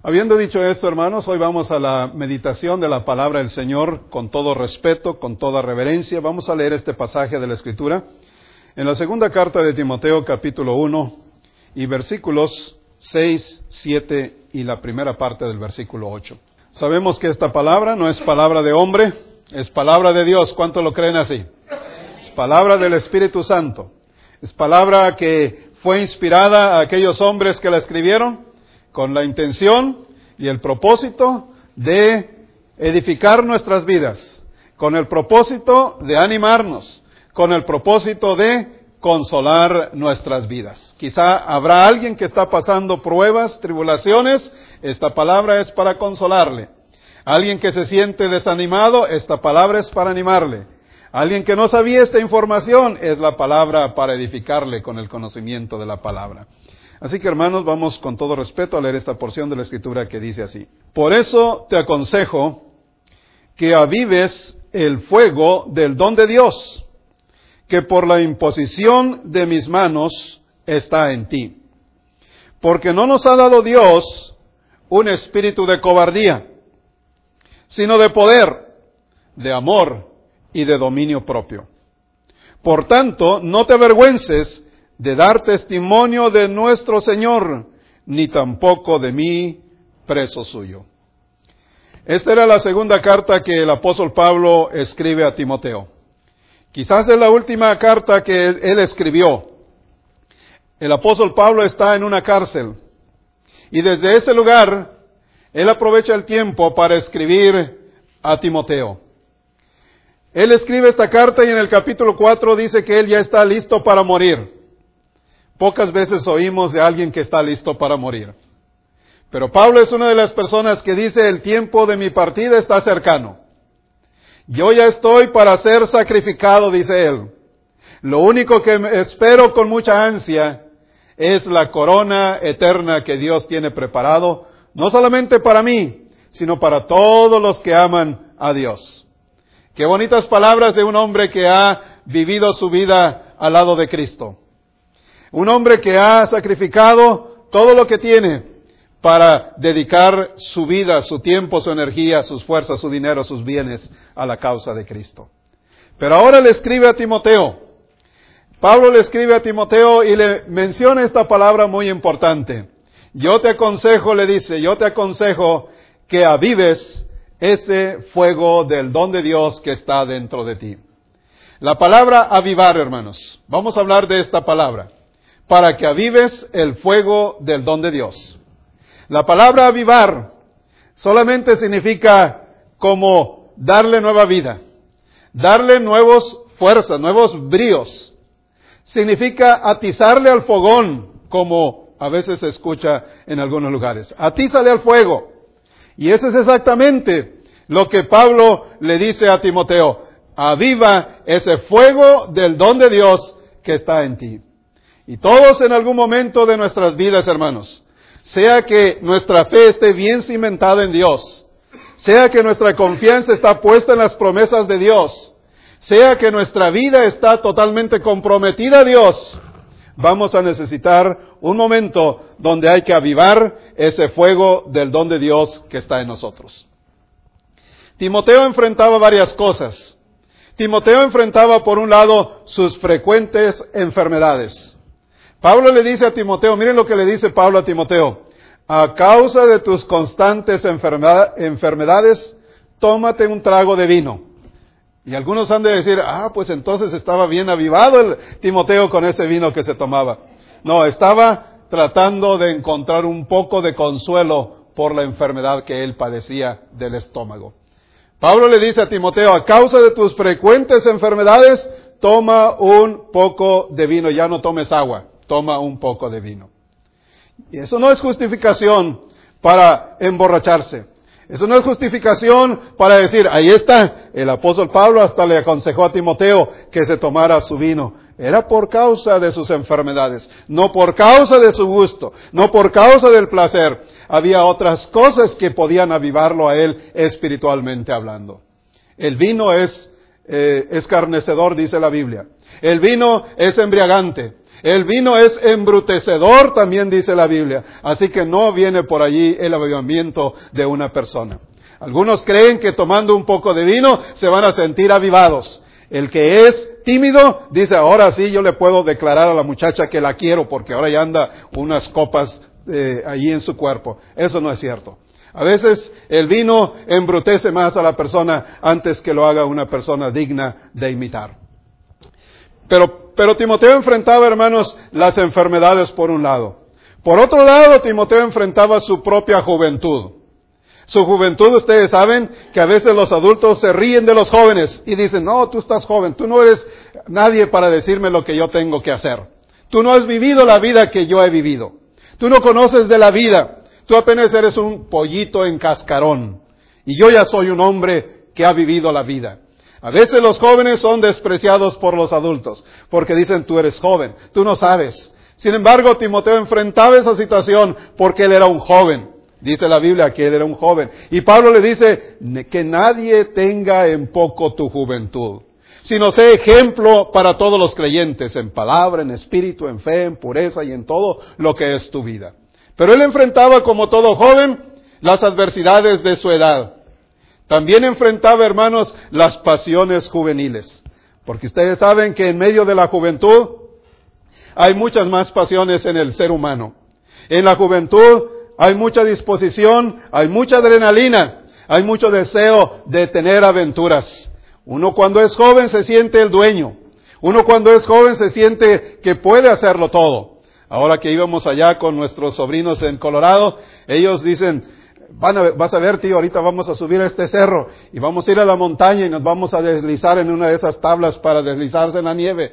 Habiendo dicho esto, hermanos, hoy vamos a la meditación de la palabra del Señor con todo respeto, con toda reverencia. Vamos a leer este pasaje de la Escritura en la segunda carta de Timoteo, capítulo 1, y versículos 6, 7 y la primera parte del versículo 8. Sabemos que esta palabra no es palabra de hombre, es palabra de Dios. ¿Cuánto lo creen así? Es palabra del Espíritu Santo. Es palabra que fue inspirada a aquellos hombres que la escribieron con la intención y el propósito de edificar nuestras vidas, con el propósito de animarnos, con el propósito de consolar nuestras vidas. Quizá habrá alguien que está pasando pruebas, tribulaciones, esta palabra es para consolarle. Alguien que se siente desanimado, esta palabra es para animarle. Alguien que no sabía esta información, es la palabra para edificarle con el conocimiento de la palabra. Así que hermanos, vamos con todo respeto a leer esta porción de la escritura que dice así. Por eso te aconsejo que avives el fuego del don de Dios, que por la imposición de mis manos está en ti. Porque no nos ha dado Dios un espíritu de cobardía, sino de poder, de amor y de dominio propio. Por tanto, no te avergüences de dar testimonio de nuestro Señor, ni tampoco de mí, preso suyo. Esta era la segunda carta que el apóstol Pablo escribe a Timoteo. Quizás es la última carta que él escribió. El apóstol Pablo está en una cárcel y desde ese lugar él aprovecha el tiempo para escribir a Timoteo. Él escribe esta carta y en el capítulo 4 dice que él ya está listo para morir. Pocas veces oímos de alguien que está listo para morir. Pero Pablo es una de las personas que dice el tiempo de mi partida está cercano. Yo ya estoy para ser sacrificado, dice él. Lo único que espero con mucha ansia es la corona eterna que Dios tiene preparado, no solamente para mí, sino para todos los que aman a Dios. Qué bonitas palabras de un hombre que ha vivido su vida al lado de Cristo. Un hombre que ha sacrificado todo lo que tiene para dedicar su vida, su tiempo, su energía, sus fuerzas, su dinero, sus bienes a la causa de Cristo. Pero ahora le escribe a Timoteo. Pablo le escribe a Timoteo y le menciona esta palabra muy importante. Yo te aconsejo, le dice, yo te aconsejo que avives ese fuego del don de Dios que está dentro de ti. La palabra avivar, hermanos. Vamos a hablar de esta palabra para que avives el fuego del don de Dios. La palabra avivar solamente significa como darle nueva vida, darle nuevos fuerzas, nuevos bríos. Significa atizarle al fogón, como a veces se escucha en algunos lugares. Atízale al fuego. Y eso es exactamente lo que Pablo le dice a Timoteo. Aviva ese fuego del don de Dios que está en ti. Y todos en algún momento de nuestras vidas, hermanos, sea que nuestra fe esté bien cimentada en Dios, sea que nuestra confianza está puesta en las promesas de Dios, sea que nuestra vida está totalmente comprometida a Dios, vamos a necesitar un momento donde hay que avivar ese fuego del don de Dios que está en nosotros. Timoteo enfrentaba varias cosas. Timoteo enfrentaba, por un lado, sus frecuentes enfermedades. Pablo le dice a Timoteo, miren lo que le dice Pablo a Timoteo, a causa de tus constantes enfermedades, tómate un trago de vino. Y algunos han de decir, ah, pues entonces estaba bien avivado el Timoteo con ese vino que se tomaba. No, estaba tratando de encontrar un poco de consuelo por la enfermedad que él padecía del estómago. Pablo le dice a Timoteo, a causa de tus frecuentes enfermedades, toma un poco de vino, ya no tomes agua toma un poco de vino. Y eso no es justificación para emborracharse. Eso no es justificación para decir, ahí está, el apóstol Pablo hasta le aconsejó a Timoteo que se tomara su vino. Era por causa de sus enfermedades, no por causa de su gusto, no por causa del placer. Había otras cosas que podían avivarlo a él espiritualmente hablando. El vino es eh, escarnecedor, dice la Biblia. El vino es embriagante. El vino es embrutecedor, también dice la Biblia. Así que no viene por allí el avivamiento de una persona. Algunos creen que tomando un poco de vino se van a sentir avivados. El que es tímido dice, ahora sí yo le puedo declarar a la muchacha que la quiero porque ahora ya anda unas copas eh, allí en su cuerpo. Eso no es cierto. A veces el vino embrutece más a la persona antes que lo haga una persona digna de imitar. Pero, pero Timoteo enfrentaba, hermanos, las enfermedades por un lado. Por otro lado, Timoteo enfrentaba su propia juventud. Su juventud, ustedes saben que a veces los adultos se ríen de los jóvenes y dicen, no, tú estás joven, tú no eres nadie para decirme lo que yo tengo que hacer. Tú no has vivido la vida que yo he vivido. Tú no conoces de la vida. Tú apenas eres un pollito en cascarón. Y yo ya soy un hombre que ha vivido la vida. A veces los jóvenes son despreciados por los adultos, porque dicen tú eres joven, tú no sabes. Sin embargo, Timoteo enfrentaba esa situación porque él era un joven. Dice la Biblia que él era un joven. Y Pablo le dice que nadie tenga en poco tu juventud, sino sé ejemplo para todos los creyentes, en palabra, en espíritu, en fe, en pureza y en todo lo que es tu vida. Pero él enfrentaba, como todo joven, las adversidades de su edad. También enfrentaba, hermanos, las pasiones juveniles. Porque ustedes saben que en medio de la juventud hay muchas más pasiones en el ser humano. En la juventud hay mucha disposición, hay mucha adrenalina, hay mucho deseo de tener aventuras. Uno cuando es joven se siente el dueño. Uno cuando es joven se siente que puede hacerlo todo. Ahora que íbamos allá con nuestros sobrinos en Colorado, ellos dicen, Van a, vas a ver, tío, ahorita vamos a subir a este cerro y vamos a ir a la montaña y nos vamos a deslizar en una de esas tablas para deslizarse en la nieve.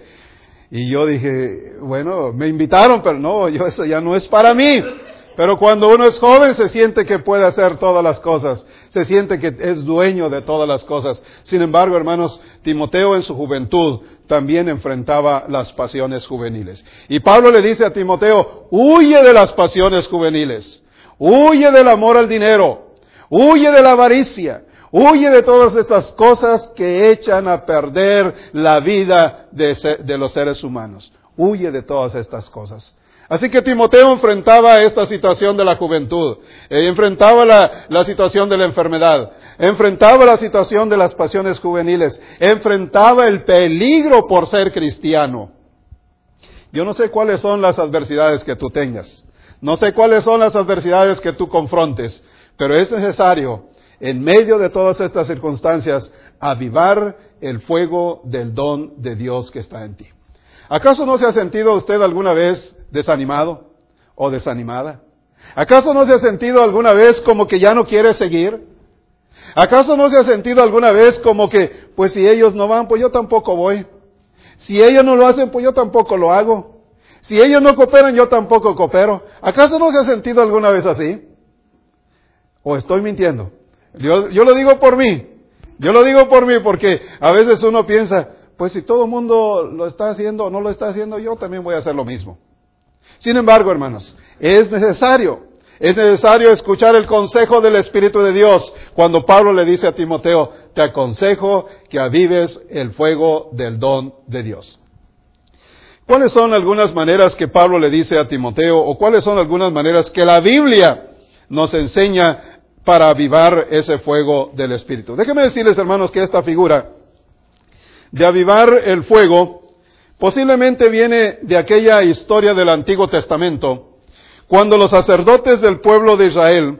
Y yo dije, bueno, me invitaron, pero no, yo eso ya no es para mí. Pero cuando uno es joven se siente que puede hacer todas las cosas, se siente que es dueño de todas las cosas. Sin embargo, hermanos, Timoteo en su juventud también enfrentaba las pasiones juveniles. Y Pablo le dice a Timoteo, huye de las pasiones juveniles, huye del amor al dinero, huye de la avaricia, huye de todas estas cosas que echan a perder la vida de, de los seres humanos. Huye de todas estas cosas. Así que Timoteo enfrentaba esta situación de la juventud, eh, enfrentaba la, la, situación de la enfermedad, enfrentaba la situación de las pasiones juveniles, enfrentaba el peligro por ser cristiano. Yo no sé cuáles son las adversidades que tú tengas, no sé cuáles son las adversidades que tú confrontes, pero es necesario, en medio de todas estas circunstancias, avivar el fuego del don de Dios que está en ti. ¿Acaso no se ha sentido usted alguna vez desanimado o desanimada? ¿Acaso no se ha sentido alguna vez como que ya no quiere seguir? ¿Acaso no se ha sentido alguna vez como que, pues si ellos no van, pues yo tampoco voy? Si ellos no lo hacen, pues yo tampoco lo hago. Si ellos no cooperan, yo tampoco coopero. ¿Acaso no se ha sentido alguna vez así? ¿O estoy mintiendo? Yo, lo digo por mí. Yo lo digo por mí porque a veces uno piensa, pues si todo el mundo lo está haciendo o no lo está haciendo, yo también voy a hacer lo mismo. Sin embargo, hermanos, es necesario, es necesario escuchar el consejo del Espíritu de Dios cuando Pablo le dice a Timoteo, te aconsejo que avives el fuego del don de Dios. ¿Cuáles son algunas maneras que Pablo le dice a Timoteo o cuáles son algunas maneras que la Biblia nos enseña para avivar ese fuego del Espíritu? Déjenme decirles, hermanos, que esta figura de avivar el fuego posiblemente viene de aquella historia del Antiguo Testamento, cuando los sacerdotes del pueblo de Israel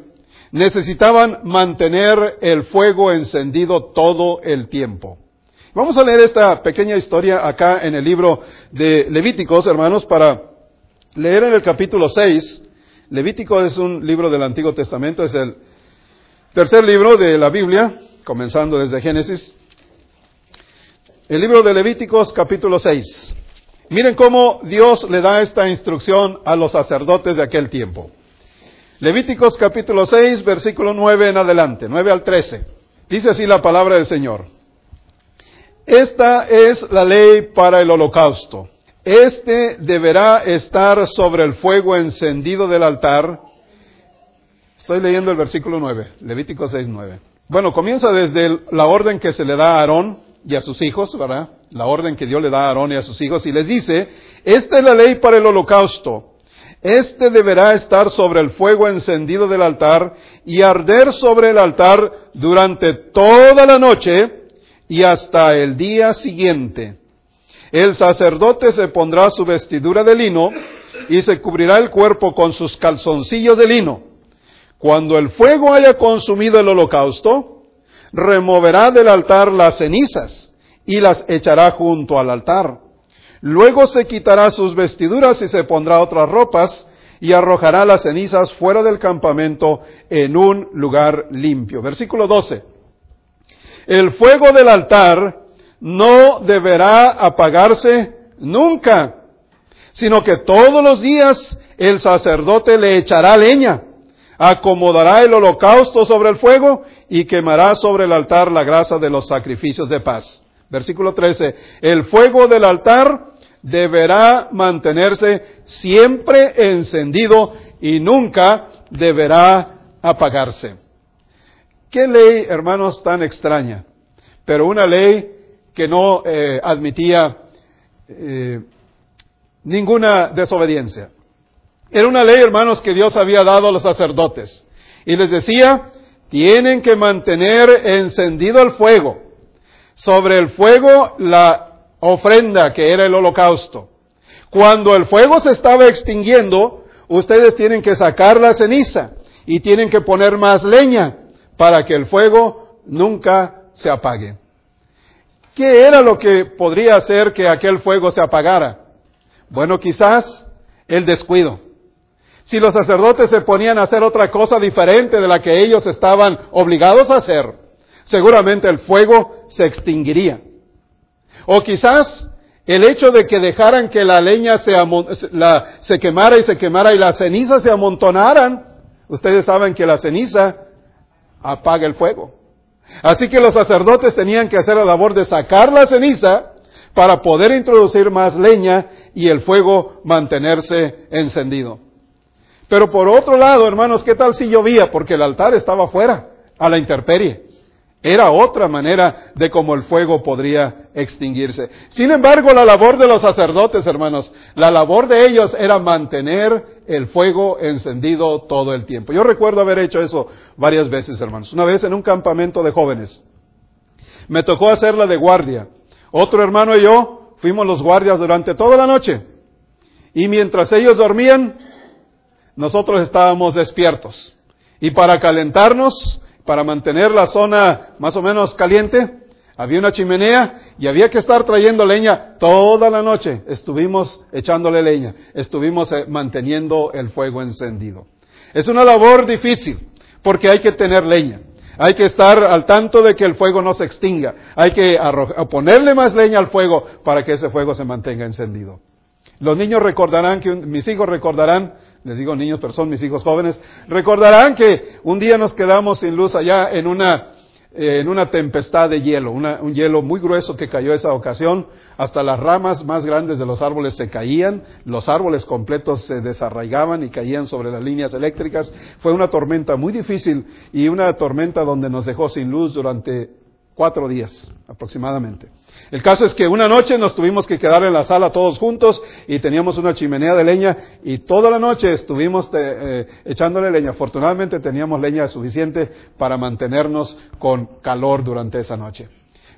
necesitaban mantener el fuego encendido todo el tiempo. Vamos a leer esta pequeña historia acá en el libro de Levíticos, hermanos, para leer en el capítulo 6. Levítico es un libro del Antiguo Testamento, es el tercer libro de la Biblia, comenzando desde Génesis. El libro de Levíticos capítulo 6. Miren cómo Dios le da esta instrucción a los sacerdotes de aquel tiempo. Levíticos capítulo 6, versículo 9 en adelante, 9 al 13. Dice así la palabra del Señor. Esta es la ley para el holocausto. Este deberá estar sobre el fuego encendido del altar. Estoy leyendo el versículo 9, Levítico 6, 9. Bueno, comienza desde la orden que se le da a Aarón y a sus hijos, ¿verdad? la orden que Dios le da a Aarón y a sus hijos, y les dice, esta es la ley para el holocausto. Este deberá estar sobre el fuego encendido del altar y arder sobre el altar durante toda la noche y hasta el día siguiente. El sacerdote se pondrá su vestidura de lino y se cubrirá el cuerpo con sus calzoncillos de lino. Cuando el fuego haya consumido el holocausto, removerá del altar las cenizas y las echará junto al altar. Luego se quitará sus vestiduras y se pondrá otras ropas y arrojará las cenizas fuera del campamento en un lugar limpio. Versículo 12. El fuego del altar no deberá apagarse nunca, sino que todos los días el sacerdote le echará leña, acomodará el holocausto sobre el fuego y quemará sobre el altar la grasa de los sacrificios de paz. Versículo 13. El fuego del altar deberá mantenerse siempre encendido y nunca deberá apagarse. Qué ley, hermanos, tan extraña, pero una ley que no eh, admitía eh, ninguna desobediencia. Era una ley, hermanos, que Dios había dado a los sacerdotes. Y les decía, tienen que mantener encendido el fuego sobre el fuego la ofrenda que era el holocausto. Cuando el fuego se estaba extinguiendo, ustedes tienen que sacar la ceniza y tienen que poner más leña para que el fuego nunca se apague. ¿Qué era lo que podría hacer que aquel fuego se apagara? Bueno, quizás el descuido. Si los sacerdotes se ponían a hacer otra cosa diferente de la que ellos estaban obligados a hacer, seguramente el fuego se extinguiría. O quizás el hecho de que dejaran que la leña se, se quemara y se quemara y las cenizas se amontonaran, ustedes saben que la ceniza apaga el fuego. Así que los sacerdotes tenían que hacer la labor de sacar la ceniza para poder introducir más leña y el fuego mantenerse encendido. Pero por otro lado, hermanos, ¿qué tal si llovía? Porque el altar estaba afuera, a la intemperie. Era otra manera de cómo el fuego podría extinguirse. Sin embargo, la labor de los sacerdotes, hermanos, la labor de ellos era mantener el fuego encendido todo el tiempo. Yo recuerdo haber hecho eso varias veces, hermanos. Una vez en un campamento de jóvenes. Me tocó hacerla de guardia. Otro hermano y yo fuimos los guardias durante toda la noche. Y mientras ellos dormían, nosotros estábamos despiertos. Y para calentarnos, para mantener la zona más o menos caliente, había una chimenea y había que estar trayendo leña toda la noche. Estuvimos echándole leña, estuvimos eh, manteniendo el fuego encendido. Es una labor difícil porque hay que tener leña. Hay que estar al tanto de que el fuego no se extinga. Hay que ponerle más leña al fuego para que ese fuego se mantenga encendido. Los niños recordarán que, mis hijos recordarán les digo niños, pero son mis hijos jóvenes, recordarán que un día nos quedamos sin luz allá en una, en una tempestad de hielo, un hielo muy grueso que cayó esa ocasión, hasta las ramas más grandes de los árboles se caían, los árboles completos se desarraigaban y caían sobre las líneas eléctricas. Fue una tormenta muy difícil y una tormenta donde nos dejó sin luz durante cuatro días aproximadamente. El caso es que una noche nos tuvimos que quedar en la sala todos juntos y teníamos una chimenea de leña y toda la noche estuvimos eh, eh, echándole leña. Afortunadamente teníamos leña suficiente para mantenernos con calor durante esa noche.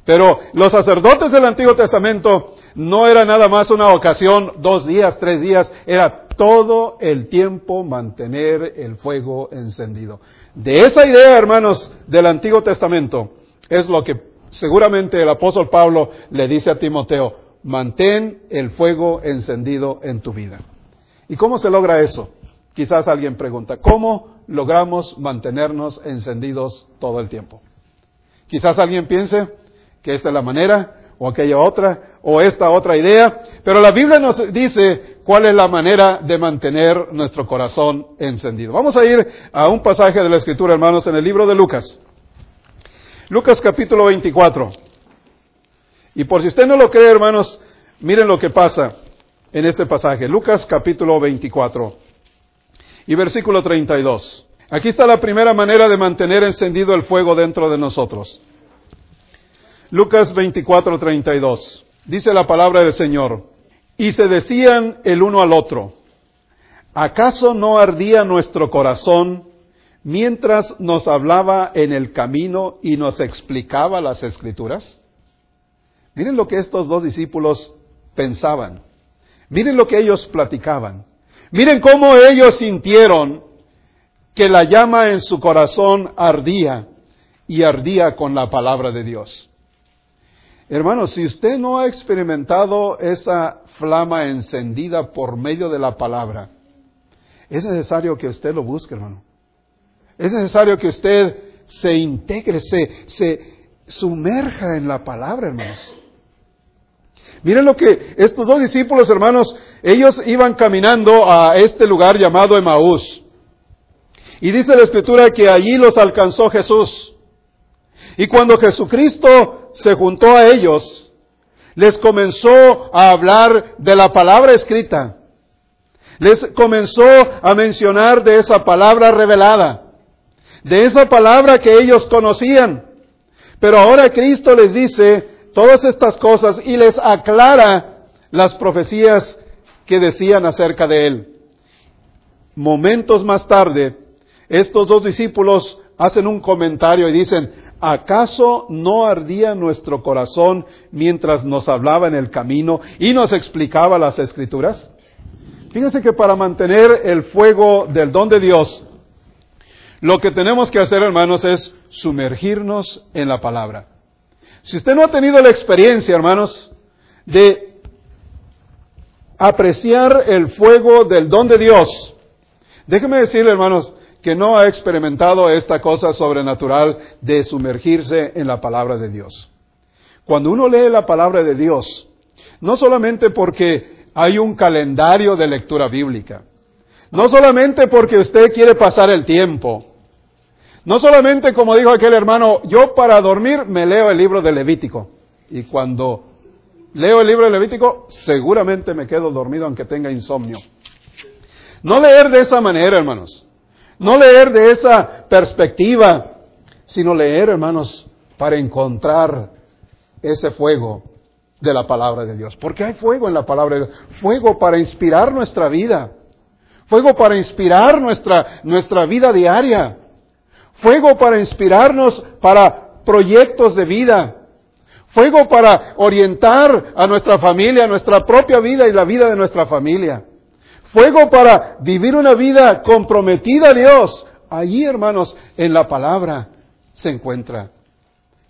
Pero los sacerdotes del Antiguo Testamento no era nada más una ocasión, dos días, tres días, era todo el tiempo mantener el fuego encendido. De esa idea, hermanos, del Antiguo Testamento, es lo que seguramente el apóstol Pablo le dice a Timoteo, mantén el fuego encendido en tu vida. ¿Y cómo se logra eso? Quizás alguien pregunta, ¿cómo logramos mantenernos encendidos todo el tiempo? Quizás alguien piense que esta es la manera, o aquella otra, o esta otra idea, pero la Biblia nos dice cuál es la manera de mantener nuestro corazón encendido. Vamos a ir a un pasaje de la Escritura, hermanos, en el libro de Lucas. Lucas capítulo 24. Y por si usted no lo cree, hermanos, miren lo que pasa en este pasaje. Lucas capítulo 24 y versículo 32. Aquí está la primera manera de mantener encendido el fuego dentro de nosotros. Lucas 24, 32. Dice la palabra del Señor. Y se decían el uno al otro, ¿acaso no ardía nuestro corazón mientras nos hablaba en el camino y nos explicaba las escrituras? Miren lo que estos dos discípulos pensaban. Miren lo que ellos platicaban. Miren cómo ellos sintieron que la llama en su corazón ardía y ardía con la palabra de Dios. Hermanos, si usted no ha experimentado esa flama encendida por medio de la palabra, es necesario que usted lo busque, hermano. Es necesario que usted se integre, se, sumerja en la palabra, hermanos. Miren lo que estos dos discípulos, hermanos, ellos iban caminando a este lugar llamado Emaús. Y dice la escritura que allí los alcanzó Jesús. Y cuando Jesucristo se juntó a ellos, les comenzó a hablar de la palabra escrita. Les comenzó a mencionar de esa palabra revelada, de esa palabra que ellos conocían. Pero ahora Cristo les dice todas estas cosas y les aclara las profecías que decían acerca de él. Momentos más tarde, estos dos discípulos hacen un comentario y dicen, ¿acaso no ardía nuestro corazón mientras nos hablaba en el camino y nos explicaba las escrituras? Fíjense que para mantener el fuego del don de Dios, lo que tenemos que hacer, hermanos, es sumergirnos en la palabra. Si usted no ha tenido la experiencia, hermanos, de apreciar el fuego del don de Dios, déjeme decirle, hermanos, que no ha experimentado esta cosa sobrenatural de sumergirse en la palabra de Dios. Cuando uno lee la palabra de Dios, no solamente porque hay un calendario de lectura bíblica, no solamente porque usted quiere pasar el tiempo, no solamente como dijo aquel hermano, yo para dormir me leo el libro de Levítico, y cuando leo el libro de Levítico seguramente me quedo dormido aunque tenga insomnio. No leer de esa manera, hermanos. No leer de esa perspectiva, sino leer, hermanos, para encontrar ese fuego de la palabra de Dios. Porque hay fuego en la palabra de Dios. Fuego para inspirar nuestra vida. Fuego para inspirar nuestra, nuestra vida diaria. Fuego para inspirarnos para proyectos de vida. Fuego para orientar a nuestra familia, a nuestra propia vida y la vida de nuestra familia. Fuego para vivir una vida comprometida a Dios. Allí, hermanos, en la palabra se encuentra.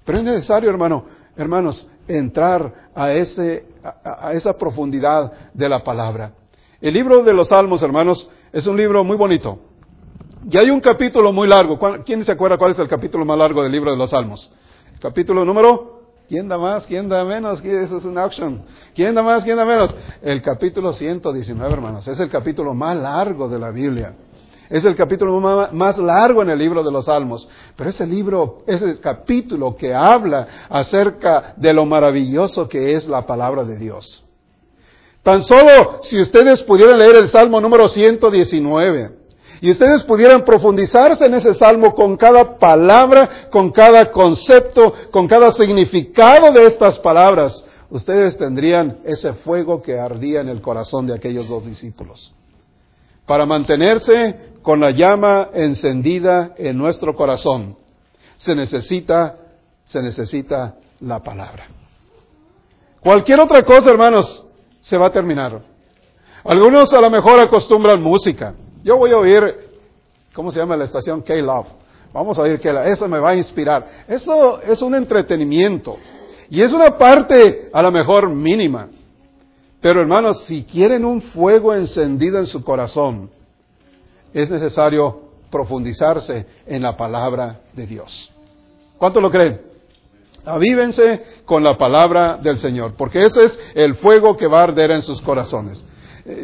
Pero es necesario, hermano, hermanos, entrar a, ese, a, a esa profundidad de la palabra. El libro de los Salmos, hermanos, es un libro muy bonito. Y hay un capítulo muy largo. ¿Quién se acuerda cuál es el capítulo más largo del libro de los Salmos? El capítulo número ¿Quién da más? ¿Quién da menos? Eso es un auction. ¿Quién da más? ¿Quién da menos? El capítulo 119, hermanos. Es el capítulo más largo de la Biblia. Es el capítulo más largo en el libro de los Salmos. Pero ese libro, ese capítulo que habla acerca de lo maravilloso que es la palabra de Dios. Tan solo si ustedes pudieran leer el Salmo número 119, y ustedes pudieran profundizarse en ese salmo con cada palabra, con cada concepto, con cada significado de estas palabras, ustedes tendrían ese fuego que ardía en el corazón de aquellos dos discípulos. Para mantenerse con la llama encendida en nuestro corazón, se necesita, se necesita la palabra. Cualquier otra cosa, hermanos, se va a terminar. Algunos a lo mejor acostumbran música. Yo voy a oír, ¿cómo se llama la estación? K-Love. Vamos a oír K-Love. Eso me va a inspirar. Eso es un entretenimiento. Y es una parte a lo mejor mínima. Pero hermanos, si quieren un fuego encendido en su corazón, es necesario profundizarse en la palabra de Dios. ¿Cuánto lo creen? Avívense con la palabra del Señor, porque ese es el fuego que va a arder en sus corazones.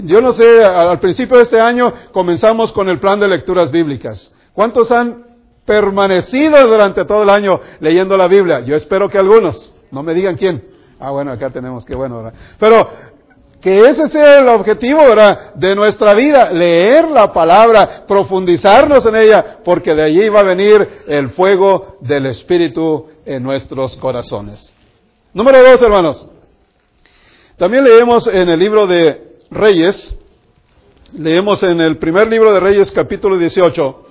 Yo no sé, al principio de este año comenzamos con el plan de lecturas bíblicas. ¿Cuántos han permanecido durante todo el año leyendo la Biblia? Yo espero que algunos. No me digan quién. Ah, bueno, acá tenemos que bueno. ¿verdad? Pero que ese sea el objetivo de nuestra vida, leer la palabra, profundizarnos en ella, porque de allí va a venir el fuego del Espíritu en nuestros corazones. Número dos, hermanos. También leemos en el libro de Reyes, leemos en el primer libro de Reyes capítulo 18,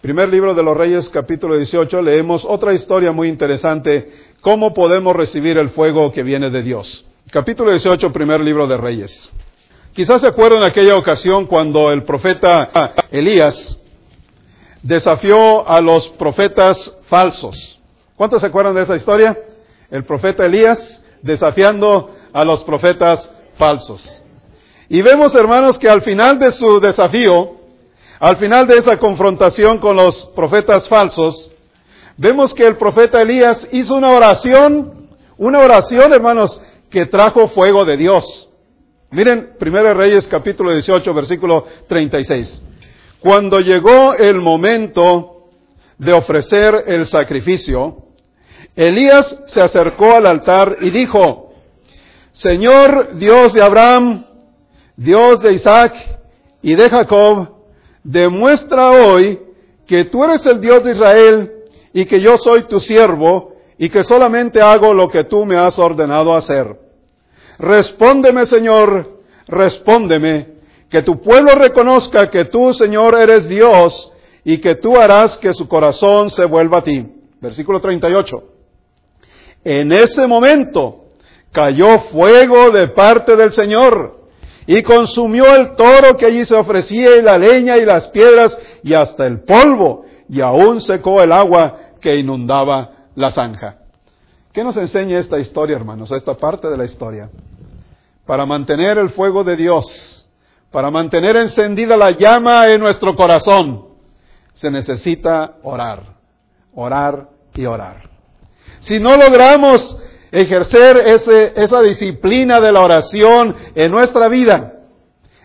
primer libro de los Reyes capítulo 18, leemos otra historia muy interesante, cómo podemos recibir el fuego que viene de Dios. Capítulo 18, primer libro de Reyes. Quizás se acuerdan aquella ocasión cuando el profeta Elías desafió a los profetas falsos. ¿Cuántos se acuerdan de esa historia? El profeta Elías desafiando a los profetas falsos. Y vemos, hermanos, que al final de su desafío, al final de esa confrontación con los profetas falsos, vemos que el profeta Elías hizo una oración, una oración, hermanos, que trajo fuego de Dios. Miren, 1 Reyes capítulo 18, versículo 36. Cuando llegó el momento de ofrecer el sacrificio, Elías se acercó al altar y dijo, Señor Dios de Abraham, Dios de Isaac y de Jacob, demuestra hoy que tú eres el Dios de Israel y que yo soy tu siervo y que solamente hago lo que tú me has ordenado hacer. Respóndeme, Señor, respóndeme, que tu pueblo reconozca que tú, Señor, eres Dios y que tú harás que su corazón se vuelva a ti. Versículo 38. En ese momento, cayó fuego de parte del Señor y consumió el toro que allí se ofrecía y la leña y las piedras y hasta el polvo y aún secó el agua que inundaba la zanja. ¿Qué nos enseña esta historia, hermanos? Esta parte de la historia. Para mantener el fuego de Dios, para mantener encendida la llama en nuestro corazón, se necesita orar, orar y orar. Si no logramos ejercer ese, esa disciplina de la oración en nuestra vida,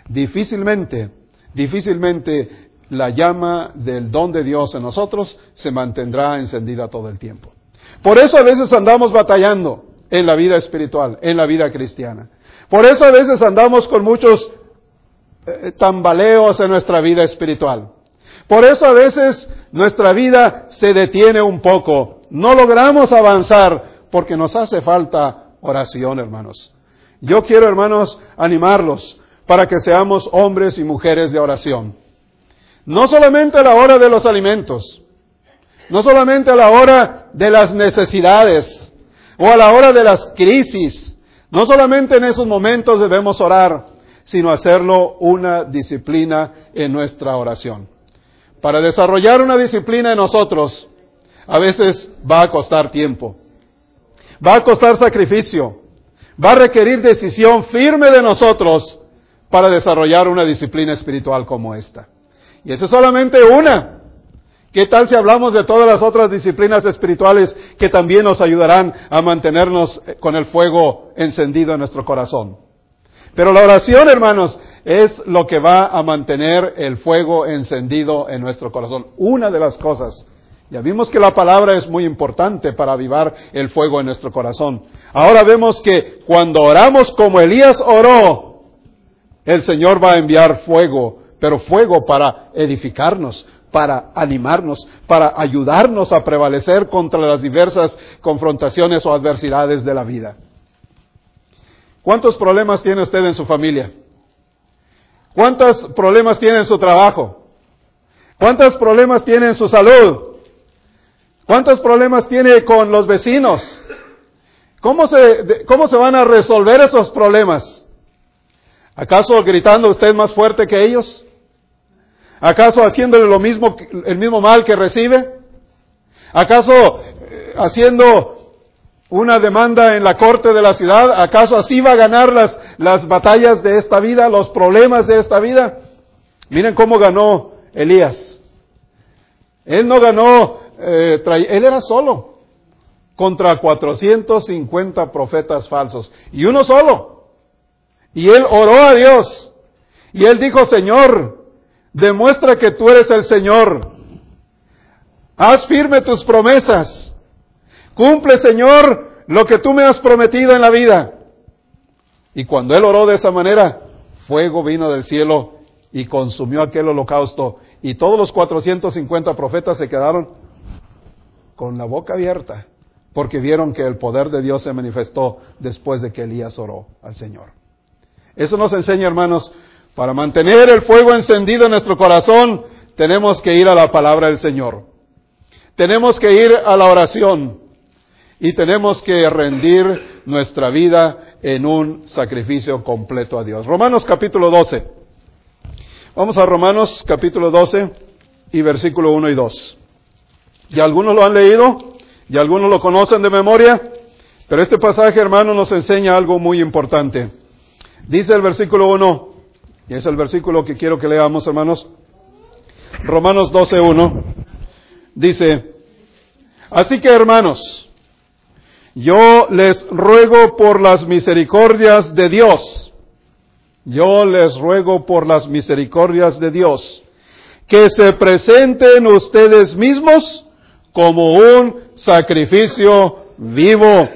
difícilmente, difícilmente la llama del don de Dios en nosotros se mantendrá encendida todo el tiempo. Por eso a veces andamos batallando en la vida espiritual, en la vida cristiana. Por eso a veces andamos con muchos eh, tambaleos en nuestra vida espiritual. Por eso a veces nuestra vida se detiene un poco. No logramos avanzar porque nos hace falta oración, hermanos. Yo quiero, hermanos, animarlos para que seamos hombres y mujeres de oración. No solamente a la hora de los alimentos, no solamente a la hora de las necesidades o a la hora de las crisis, no solamente en esos momentos debemos orar, sino hacerlo una disciplina en nuestra oración. Para desarrollar una disciplina en nosotros, a veces va a costar tiempo. Va a costar sacrificio. Va a requerir decisión firme de nosotros para desarrollar una disciplina espiritual como esta. Y eso es solamente una. ¿Qué tal si hablamos de todas las otras disciplinas espirituales que también nos ayudarán a mantenernos con el fuego encendido en nuestro corazón? Pero la oración, hermanos, es lo que va a mantener el fuego encendido en nuestro corazón. Una de las cosas ya vimos que la palabra es muy importante para avivar el fuego en nuestro corazón. Ahora vemos que cuando oramos como Elías oró, el Señor va a enviar fuego, pero fuego para edificarnos, para animarnos, para ayudarnos a prevalecer contra las diversas confrontaciones o adversidades de la vida. ¿Cuántos problemas tiene usted en su familia? ¿Cuántos problemas tiene en su trabajo? ¿Cuántos problemas tiene en su salud? ¿Cuántos problemas tiene con los vecinos? ¿Cómo se, ¿Cómo se van a resolver esos problemas? ¿Acaso gritando usted más fuerte que ellos? ¿Acaso haciéndole lo mismo, el mismo mal que recibe? ¿Acaso eh, haciendo una demanda en la corte de la ciudad? ¿Acaso así va a ganar las, las batallas de esta vida, los problemas de esta vida? Miren cómo ganó Elías. Él no ganó eh, él era solo contra 450 profetas falsos y uno solo. Y él oró a Dios y él dijo, Señor, demuestra que tú eres el Señor. Haz firme tus promesas. Cumple, Señor, lo que tú me has prometido en la vida. Y cuando él oró de esa manera, fuego vino del cielo y consumió aquel holocausto. Y todos los 450 profetas se quedaron con la boca abierta, porque vieron que el poder de Dios se manifestó después de que Elías oró al Señor. Eso nos enseña, hermanos, para mantener el fuego encendido en nuestro corazón, tenemos que ir a la palabra del Señor. Tenemos que ir a la oración y tenemos que rendir nuestra vida en un sacrificio completo a Dios. Romanos capítulo 12. Vamos a Romanos capítulo 12 y versículo 1 y 2. ¿Y algunos lo han leído? ¿Y algunos lo conocen de memoria? Pero este pasaje, hermano, nos enseña algo muy importante. Dice el versículo 1, y es el versículo que quiero que leamos, hermanos. Romanos 12, 1. Dice, así que hermanos, yo les ruego por las misericordias de Dios, yo les ruego por las misericordias de Dios, que se presenten ustedes mismos como un sacrificio vivo,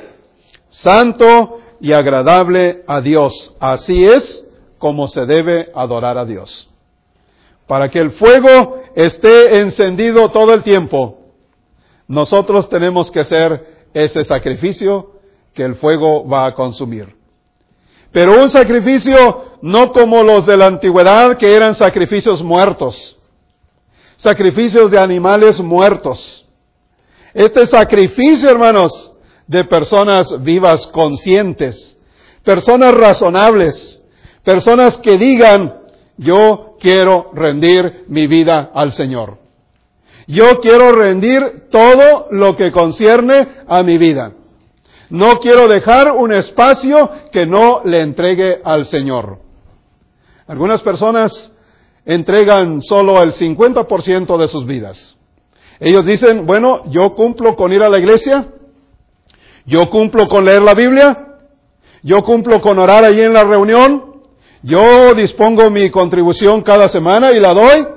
santo y agradable a Dios. Así es como se debe adorar a Dios. Para que el fuego esté encendido todo el tiempo, nosotros tenemos que hacer ese sacrificio que el fuego va a consumir. Pero un sacrificio no como los de la antigüedad que eran sacrificios muertos, sacrificios de animales muertos. Este sacrificio, hermanos, de personas vivas, conscientes, personas razonables, personas que digan, yo quiero rendir mi vida al Señor. Yo quiero rendir todo lo que concierne a mi vida. No quiero dejar un espacio que no le entregue al Señor. Algunas personas entregan solo el 50% de sus vidas. Ellos dicen, bueno, yo cumplo con ir a la iglesia, yo cumplo con leer la Biblia, yo cumplo con orar allí en la reunión, yo dispongo mi contribución cada semana y la doy,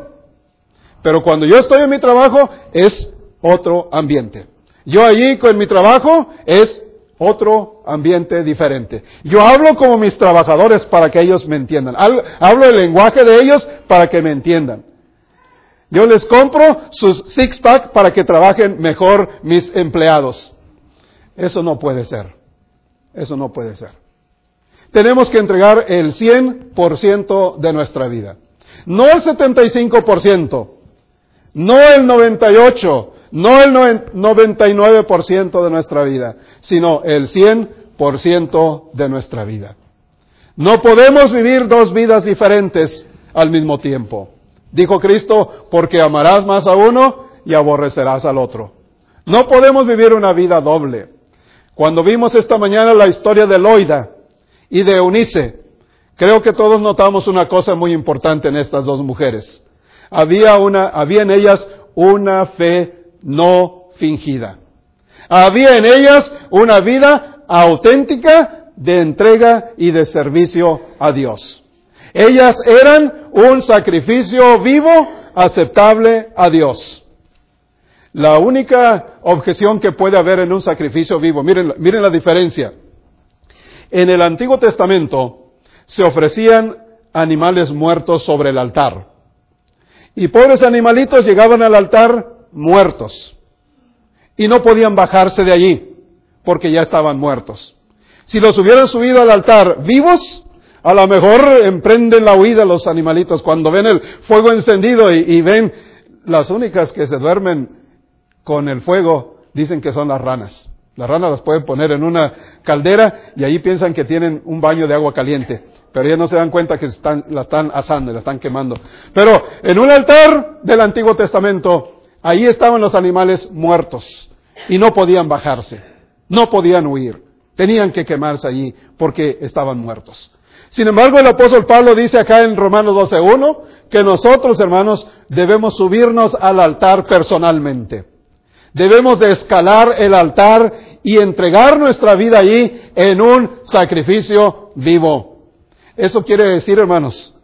pero cuando yo estoy en mi trabajo es otro ambiente. Yo allí con mi trabajo es otro ambiente diferente. Yo hablo como mis trabajadores para que ellos me entiendan. Hablo el lenguaje de ellos para que me entiendan. Yo les compro sus six-pack para que trabajen mejor mis empleados. Eso no puede ser. Eso no puede ser. Tenemos que entregar el 100% de nuestra vida. No el 75%, no el 98%, no el 99% de nuestra vida, sino el 100% de nuestra vida. No podemos vivir dos vidas diferentes al mismo tiempo. Dijo Cristo, porque amarás más a uno y aborrecerás al otro. No podemos vivir una vida doble. Cuando vimos esta mañana la historia de Loida y de Eunice, creo que todos notamos una cosa muy importante en estas dos mujeres. Había en ellas una fe no fingida. Había en ellas una vida auténtica de entrega y de servicio a Dios. Ellas eran un sacrificio vivo aceptable a Dios. La única objeción que puede haber en un sacrificio vivo, miren, miren la diferencia. En el Antiguo Testamento se ofrecían animales muertos sobre el altar. Y pobres animalitos llegaban al altar muertos. Y no podían bajarse de allí, porque ya estaban muertos. Si los hubieran subido al altar vivos, a lo mejor emprenden la huida los animalitos cuando ven el fuego encendido y, y ven las únicas que se duermen con el fuego, dicen que son las ranas. Las ranas las pueden poner en una caldera y ahí piensan que tienen un baño de agua caliente, pero ellos no se dan cuenta que la están asando la están quemando. Pero en un altar del Antiguo Testamento, ahí estaban los animales muertos y no podían bajarse, no podían huir, tenían que quemarse allí porque estaban muertos. Sin embargo, el apóstol Pablo dice acá en Romanos 12.1 que nosotros, hermanos, debemos subirnos al altar personalmente. Debemos de escalar el altar y entregar nuestra vida allí en un sacrificio vivo. Eso quiere decir, hermanos,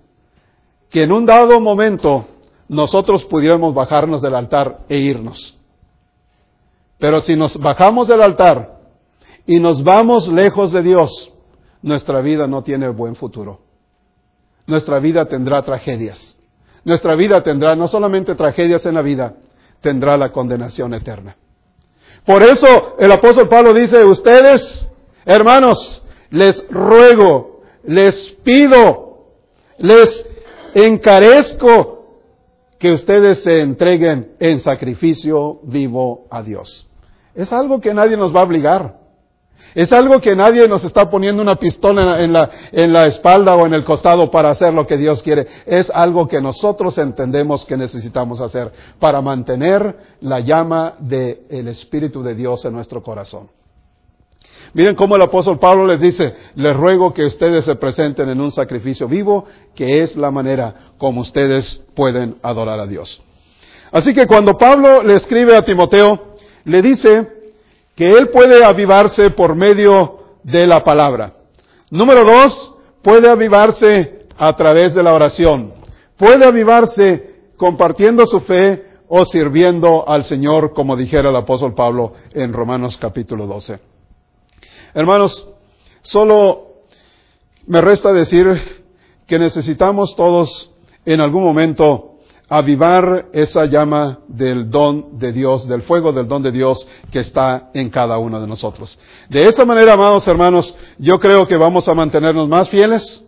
que en un dado momento nosotros pudiéramos bajarnos del altar e irnos. Pero si nos bajamos del altar y nos vamos lejos de Dios, nuestra vida no tiene buen futuro. Nuestra vida tendrá tragedias. Nuestra vida tendrá no solamente tragedias en la vida, tendrá la condenación eterna. Por eso el apóstol Pablo dice, ustedes, hermanos, les ruego, les pido, les encarezco que ustedes se entreguen en sacrificio vivo a Dios. Es algo que nadie nos va a obligar. Es algo que nadie nos está poniendo una pistola en la, espalda o en el costado para hacer lo que Dios quiere. Es algo que nosotros entendemos que necesitamos hacer para mantener la llama del Espíritu de Dios en nuestro corazón. Miren cómo el apóstol Pablo les dice, les ruego que ustedes se presenten en un sacrificio vivo, que es la manera como ustedes pueden adorar a Dios. Así que cuando Pablo le escribe a Timoteo, le dice que él puede avivarse por medio de la palabra. Número dos, puede avivarse a través de la oración. Puede avivarse compartiendo su fe o sirviendo al Señor, como dijera el apóstol Pablo en Romanos capítulo 12. Hermanos, solo me resta decir que necesitamos todos en algún momento avivar esa llama del don de Dios, del fuego del don de Dios que está en cada uno de nosotros. De esa manera, amados hermanos, yo creo que vamos a mantenernos más fieles,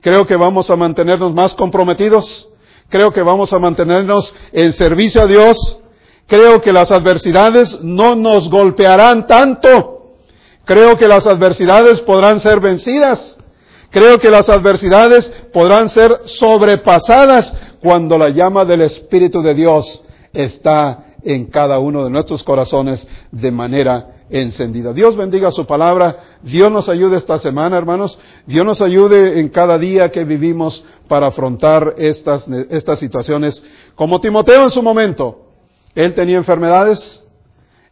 creo que vamos a mantenernos más comprometidos, creo que vamos a mantenernos en servicio a Dios, creo que las adversidades no nos golpearán tanto Creo que las adversidades podrán ser vencidas. Creo que las adversidades podrán ser sobrepasadas cuando la llama del Espíritu de Dios está en cada uno de nuestros corazones de manera encendida. Dios bendiga su palabra. Dios nos ayude esta semana, hermanos. Dios nos ayude en cada día que vivimos para afrontar estas, estas situaciones. Como Timoteo en su momento, él tenía enfermedades,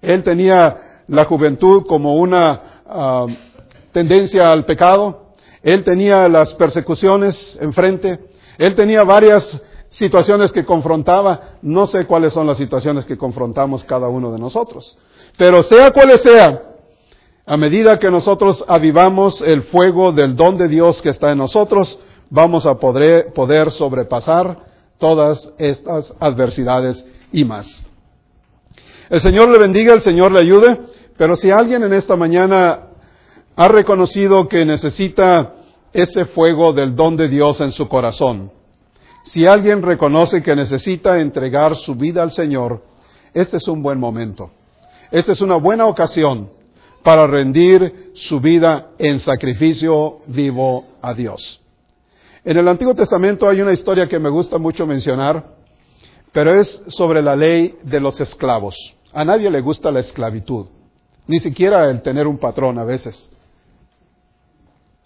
él tenía la juventud como una ah, tendencia al pecado. Él tenía las persecuciones enfrente. Él tenía varias situaciones que confrontaba. No sé cuáles son las situaciones que confrontamos cada uno de nosotros. Pero sea cuales sea, a medida que nosotros avivamos el fuego del don de Dios que está en nosotros, vamos a poder, poder sobrepasar todas estas adversidades y más. El Señor le bendiga, el Señor le ayude. Pero si alguien en esta mañana ha reconocido que necesita ese fuego del don de Dios en su corazón, si alguien reconoce que necesita entregar su vida al Señor, este es un buen momento. Esta es una buena ocasión para rendir su vida en sacrificio vivo a Dios. En el Antiguo Testamento hay una historia que me gusta mucho mencionar, pero es sobre la ley de los esclavos. A nadie le gusta la esclavitud. Ni siquiera el tener un patrón a veces.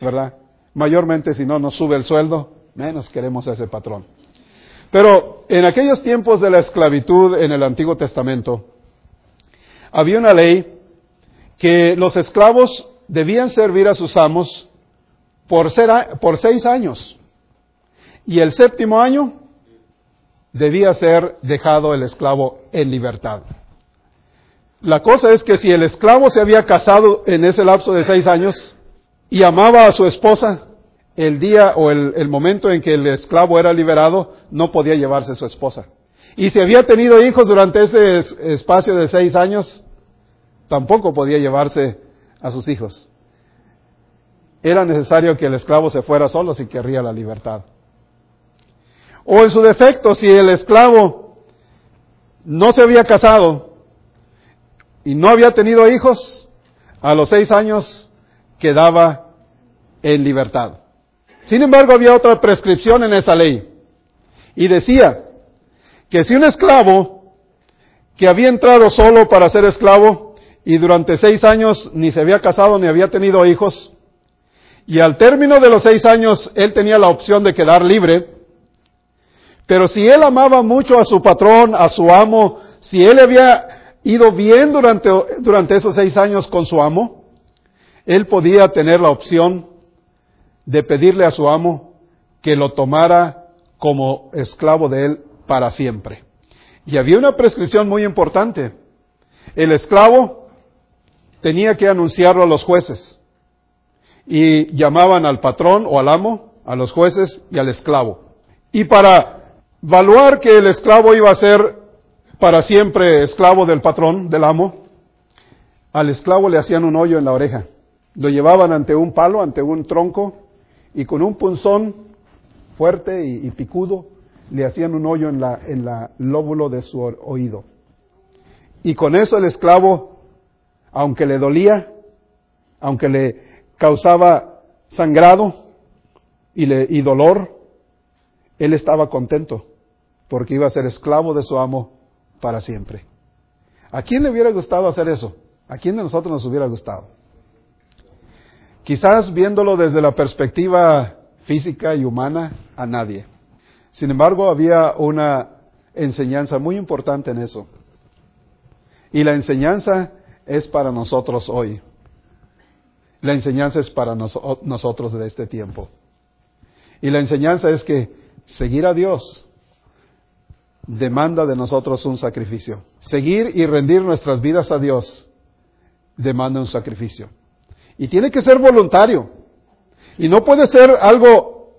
¿Verdad? Mayormente si no nos sube el sueldo, menos queremos a ese patrón. Pero en aquellos tiempos de la esclavitud en el Antiguo Testamento, había una ley que los esclavos debían servir a sus amos por, ser, por seis años. Y el séptimo año debía ser dejado el esclavo en libertad. La cosa es que si el esclavo se había casado en ese lapso de seis años y amaba a su esposa, el día o el, momento en que el esclavo era liberado, no podía llevarse a su esposa. Y si había tenido hijos durante ese espacio de seis años, tampoco podía llevarse a sus hijos. Era necesario que el esclavo se fuera solo si querría la libertad. O en su defecto, si el esclavo no se había casado y no había tenido hijos, a los seis años quedaba en libertad. Sin embargo, había otra prescripción en esa ley. Y decía que si un esclavo que había entrado solo para ser esclavo y durante seis años ni se había casado ni había tenido hijos, y al término de los seis años él tenía la opción de quedar libre, pero si él amaba mucho a su patrón, a su amo, si él había ido bien durante, durante esos seis años con su amo, él podía tener la opción de pedirle a su amo que lo tomara como esclavo de él para siempre. Y había una prescripción muy importante. El esclavo tenía que anunciarlo a los jueces. Y llamaban al patrón o al amo, a los jueces y al esclavo. Y para evaluar que el esclavo iba a ser para siempre esclavo del patrón, del amo, al esclavo le hacían un hoyo en la oreja. Lo llevaban ante un palo, ante un tronco, y con un punzón fuerte y, picudo le hacían un hoyo en la, en la lóbulo de su oído. Y con eso el esclavo, aunque le dolía, aunque le causaba sangrado y, le, y dolor, él estaba contento porque iba a ser esclavo de su amo para siempre. ¿A quién le hubiera gustado hacer eso? ¿A quién de nosotros nos hubiera gustado? Quizás viéndolo desde la perspectiva física y humana, a nadie. Sin embargo, había una enseñanza muy importante en eso. Y la enseñanza es para nosotros hoy. La enseñanza es para nosotros de este tiempo. Y la enseñanza es que seguir a Dios demanda de nosotros un sacrificio. Seguir y rendir nuestras vidas a Dios demanda un sacrificio. Y tiene que ser voluntario. Y no puede ser algo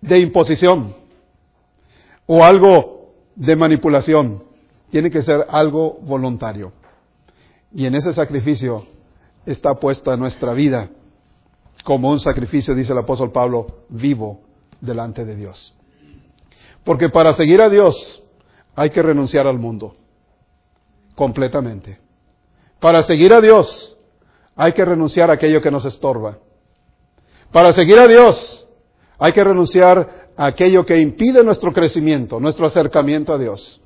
de imposición o algo de manipulación. Tiene que ser algo voluntario. Y en ese sacrificio está puesta nuestra vida como un sacrificio, dice el apóstol Pablo, vivo delante de Dios. Porque para seguir a Dios hay que renunciar al mundo completamente. Para seguir a Dios hay que renunciar a aquello que nos estorba. Para seguir a Dios hay que renunciar a aquello que impide nuestro crecimiento, nuestro acercamiento a Dios.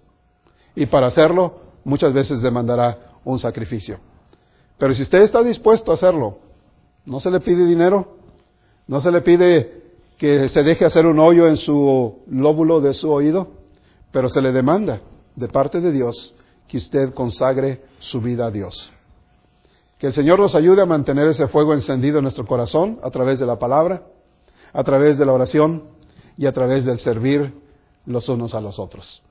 Y para hacerlo muchas veces demandará un sacrificio. Pero si usted está dispuesto a hacerlo, no se le pide dinero, no se le pide que se deje hacer un hoyo en su lóbulo de su oído, pero se le demanda de parte de Dios que usted consagre su vida a Dios. Que el Señor nos ayude a mantener ese fuego encendido en nuestro corazón a través de la palabra, a través de la oración y a través del servir los unos a los otros.